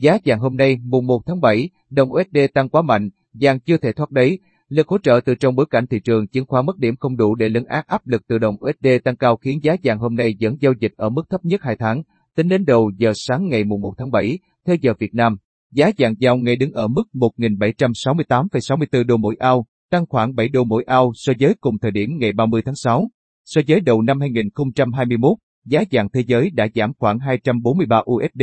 Giá vàng hôm nay mùng 1 tháng 7, đồng USD tăng quá mạnh, vàng chưa thể thoát đáy. Lực hỗ trợ từ trong bối cảnh thị trường chứng khoán mất điểm không đủ để lấn át áp lực từ đồng USD tăng cao khiến giá vàng hôm nay vẫn giao dịch ở mức thấp nhất 2 tháng. Tính đến đầu giờ sáng ngày mùng 1 tháng 7, theo giờ Việt Nam, giá vàng giao ngày đứng ở mức 1.768,64 đô mỗi ao, tăng khoảng 7 đô mỗi ao so với cùng thời điểm ngày 30 tháng 6. So với đầu năm 2021, giá vàng thế giới đã giảm khoảng 243 USD.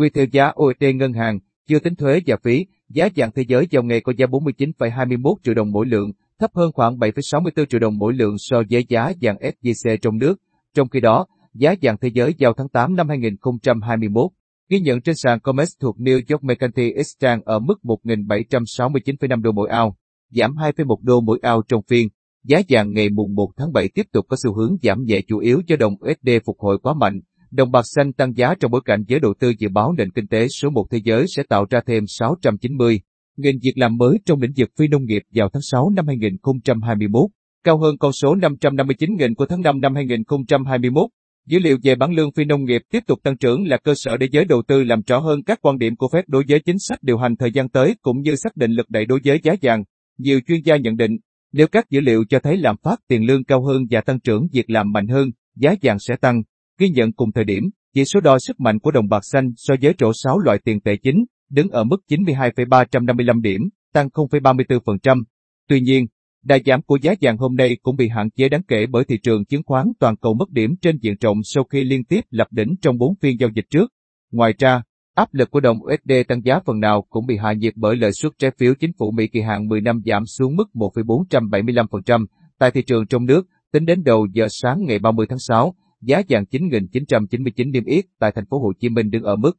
Quy theo giá OET ngân hàng, chưa tính thuế và phí, giá vàng thế giới giao ngày có giá 49,21 triệu đồng mỗi lượng, thấp hơn khoảng 7,64 triệu đồng mỗi lượng so với giá vàng SJC trong nước. Trong khi đó, giá vàng thế giới giao tháng 8 năm 2021 ghi nhận trên sàn COMEX thuộc New York Mercantile Exchange ở mức 1.769,5 đô mỗi ao, giảm 2,1 đô mỗi ao trong phiên. Giá vàng ngày mùng 1 tháng 7 tiếp tục có xu hướng giảm nhẹ chủ yếu do đồng USD phục hồi quá mạnh. Đồng bạc xanh tăng giá trong bối cảnh giới đầu tư dự báo nền kinh tế số 1 thế giới sẽ tạo ra thêm 690 nghìn việc làm mới trong lĩnh vực phi nông nghiệp vào tháng 6 năm 2021, cao hơn con số 559 nghìn của tháng 5 năm 2021. Dữ liệu về bản lương phi nông nghiệp tiếp tục tăng trưởng là cơ sở để giới đầu tư làm rõ hơn các quan điểm của Fed đối với chính sách điều hành thời gian tới cũng như xác định lực đẩy đối với giá vàng. Nhiều chuyên gia nhận định, nếu các dữ liệu cho thấy lạm phát tiền lương cao hơn và tăng trưởng việc làm mạnh hơn, giá vàng sẽ tăng. Ghi nhận cùng thời điểm, chỉ số đo sức mạnh của đồng bạc xanh so với chỗ 6 loại tiền tệ chính, đứng ở mức 92,355 điểm, tăng 0,34%. Tuy nhiên, đà giảm của giá vàng hôm nay cũng bị hạn chế đáng kể bởi thị trường chứng khoán toàn cầu mất điểm trên diện rộng sau khi liên tiếp lập đỉnh trong 4 phiên giao dịch trước. Ngoài ra, áp lực của đồng USD tăng giá phần nào cũng bị hạ nhiệt bởi lợi suất trái phiếu chính phủ Mỹ kỳ hạn 10 năm giảm xuống mức 1,475%. Tại thị trường trong nước, tính đến đầu giờ sáng ngày 30 tháng 6, giá vàng 9.999 niêm yết tại thành phố Hồ Chí Minh đứng ở mức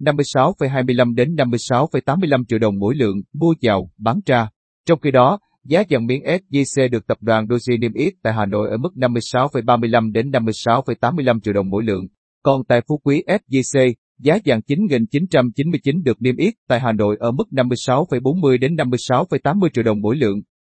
56,25 đến 56,85 triệu đồng mỗi lượng mua vào, bán ra. Trong khi đó, giá vàng miếng SJC được tập đoàn Doji niêm yết tại Hà Nội ở mức 56,35 đến 56,85 triệu đồng mỗi lượng. Còn tại Phú Quý SJC, giá vàng 9.999 được niêm yết tại Hà Nội ở mức 56,40 đến 56,80 triệu đồng mỗi lượng.